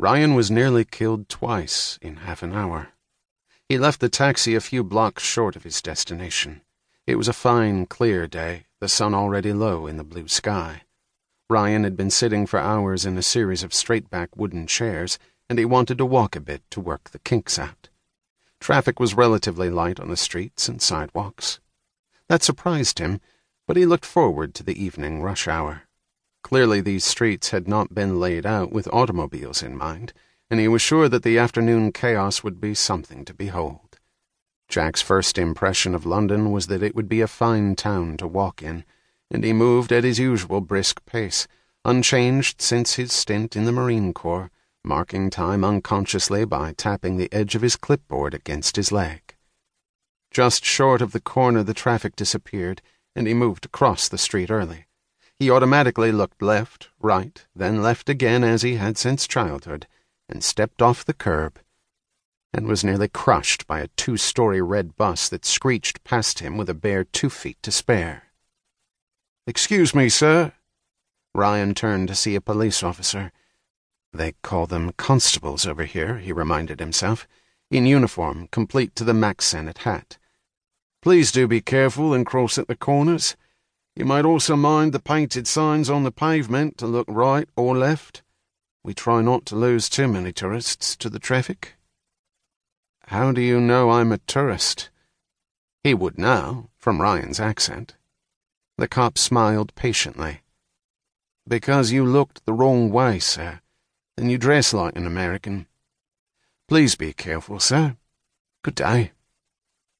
Ryan was nearly killed twice in half an hour. He left the taxi a few blocks short of his destination. It was a fine, clear day, the sun already low in the blue sky. Ryan had been sitting for hours in a series of straight-back wooden chairs, and he wanted to walk a bit to work the kinks out. Traffic was relatively light on the streets and sidewalks. That surprised him, but he looked forward to the evening rush hour. Clearly these streets had not been laid out with automobiles in mind, and he was sure that the afternoon chaos would be something to behold. Jack's first impression of London was that it would be a fine town to walk in, and he moved at his usual brisk pace, unchanged since his stint in the Marine Corps, marking time unconsciously by tapping the edge of his clipboard against his leg. Just short of the corner the traffic disappeared, and he moved across the street early. He automatically looked left, right, then left again as he had since childhood, and stepped off the curb, and was nearly crushed by a two-story red bus that screeched past him with a bare two feet to spare. Excuse me, sir. Ryan turned to see a police officer. They call them constables over here, he reminded himself, in uniform, complete to the Mack Sennett hat. Please do be careful and cross at the corners. You might also mind the painted signs on the pavement to look right or left. We try not to lose too many tourists to the traffic. How do you know I'm a tourist? He would now, from Ryan's accent. The cop smiled patiently. Because you looked the wrong way, sir, and you dress like an American. Please be careful, sir. Good day.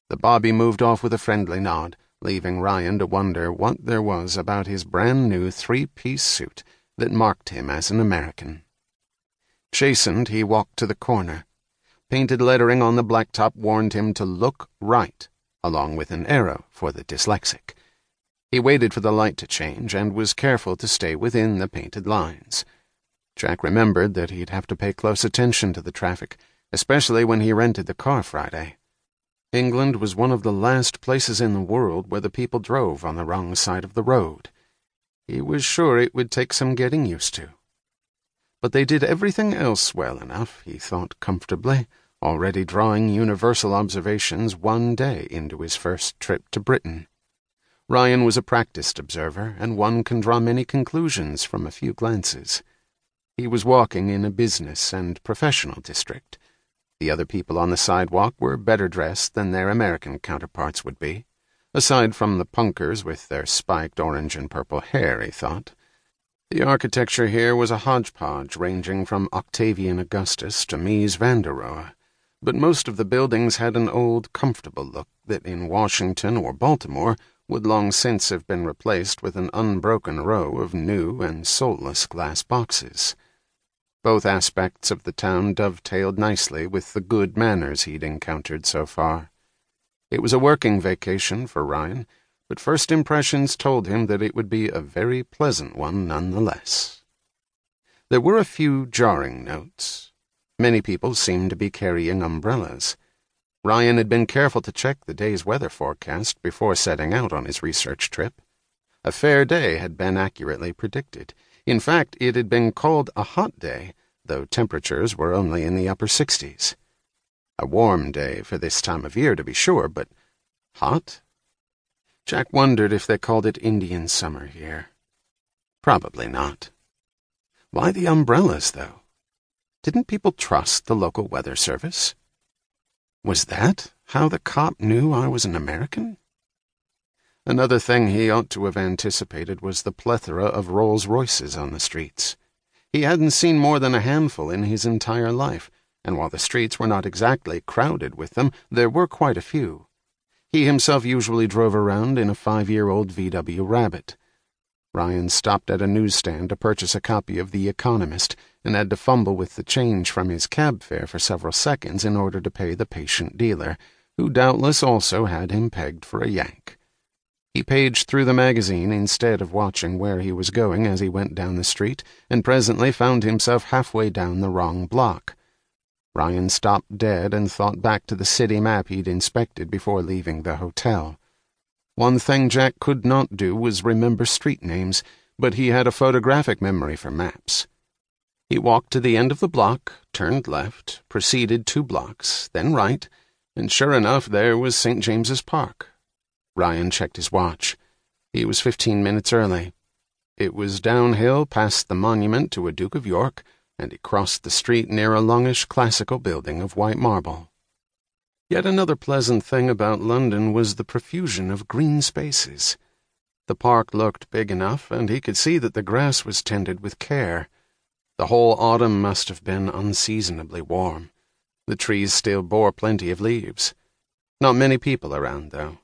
The bobby moved off with a friendly nod, leaving Ryan to wonder what there was about his brand new three-piece suit that marked him as an American. Chastened, he walked to the corner. Painted lettering on the blacktop warned him to look right, along with an arrow for the dyslexic. He waited for the light to change and was careful to stay within the painted lines. Jack remembered that he'd have to pay close attention to the traffic, especially when he rented the car Friday. England was one of the last places in the world where the people drove on the wrong side of the road. He was sure it would take some getting used to. But they did everything else well enough, he thought comfortably, already drawing universal observations one day into his first trip to Britain. Ryan was a practiced observer, and one can draw many conclusions from a few glances. He was walking in a business and professional district. The other people on the sidewalk were better dressed than their American counterparts would be, aside from the punkers with their spiked orange and purple hair, he thought. The architecture here was a hodgepodge ranging from Octavian Augustus to Mies van der Rohe, but most of the buildings had an old, comfortable look that in Washington or Baltimore would long since have been replaced with an unbroken row of new and soulless glass boxes. Both aspects of the town dovetailed nicely with the good manners he'd encountered so far. It was a working vacation for Ryan, but first impressions told him that it would be a very pleasant one nonetheless. There were a few jarring notes. Many people seemed to be carrying umbrellas. Ryan had been careful to check the day's weather forecast before setting out on his research trip. A fair day had been accurately predicted. In fact, it had been called a hot day, though temperatures were only in the upper 60s. A warm day for this time of year, to be sure, but hot? Jack wondered if they called it Indian summer here. Probably not. Why the umbrellas, though? Didn't people trust the local weather service? Was that how the cop knew I was an American? Another thing he ought to have anticipated was the plethora of Rolls Royces on the streets. He hadn't seen more than a handful in his entire life, and while the streets were not exactly crowded with them, there were quite a few. He himself usually drove around in a five-year-old VW Rabbit. Ryan stopped at a newsstand to purchase a copy of The Economist and had to fumble with the change from his cab fare for several seconds in order to pay the patient dealer, who doubtless also had him pegged for a yank. He paged through the magazine instead of watching where he was going as he went down the street, and presently found himself halfway down the wrong block. Ryan stopped dead and thought back to the city map he'd inspected before leaving the hotel. One thing Jack could not do was remember street names, but he had a photographic memory for maps. He walked to the end of the block, turned left, proceeded two blocks, then right, and sure enough, there was St. James's Park. Ryan checked his watch. He was fifteen minutes early. It was downhill past the monument to a Duke of York, and he crossed the street near a longish classical building of white marble. Yet another pleasant thing about London was the profusion of green spaces. The park looked big enough, and he could see that the grass was tended with care. The whole autumn must have been unseasonably warm. The trees still bore plenty of leaves. Not many people around, though.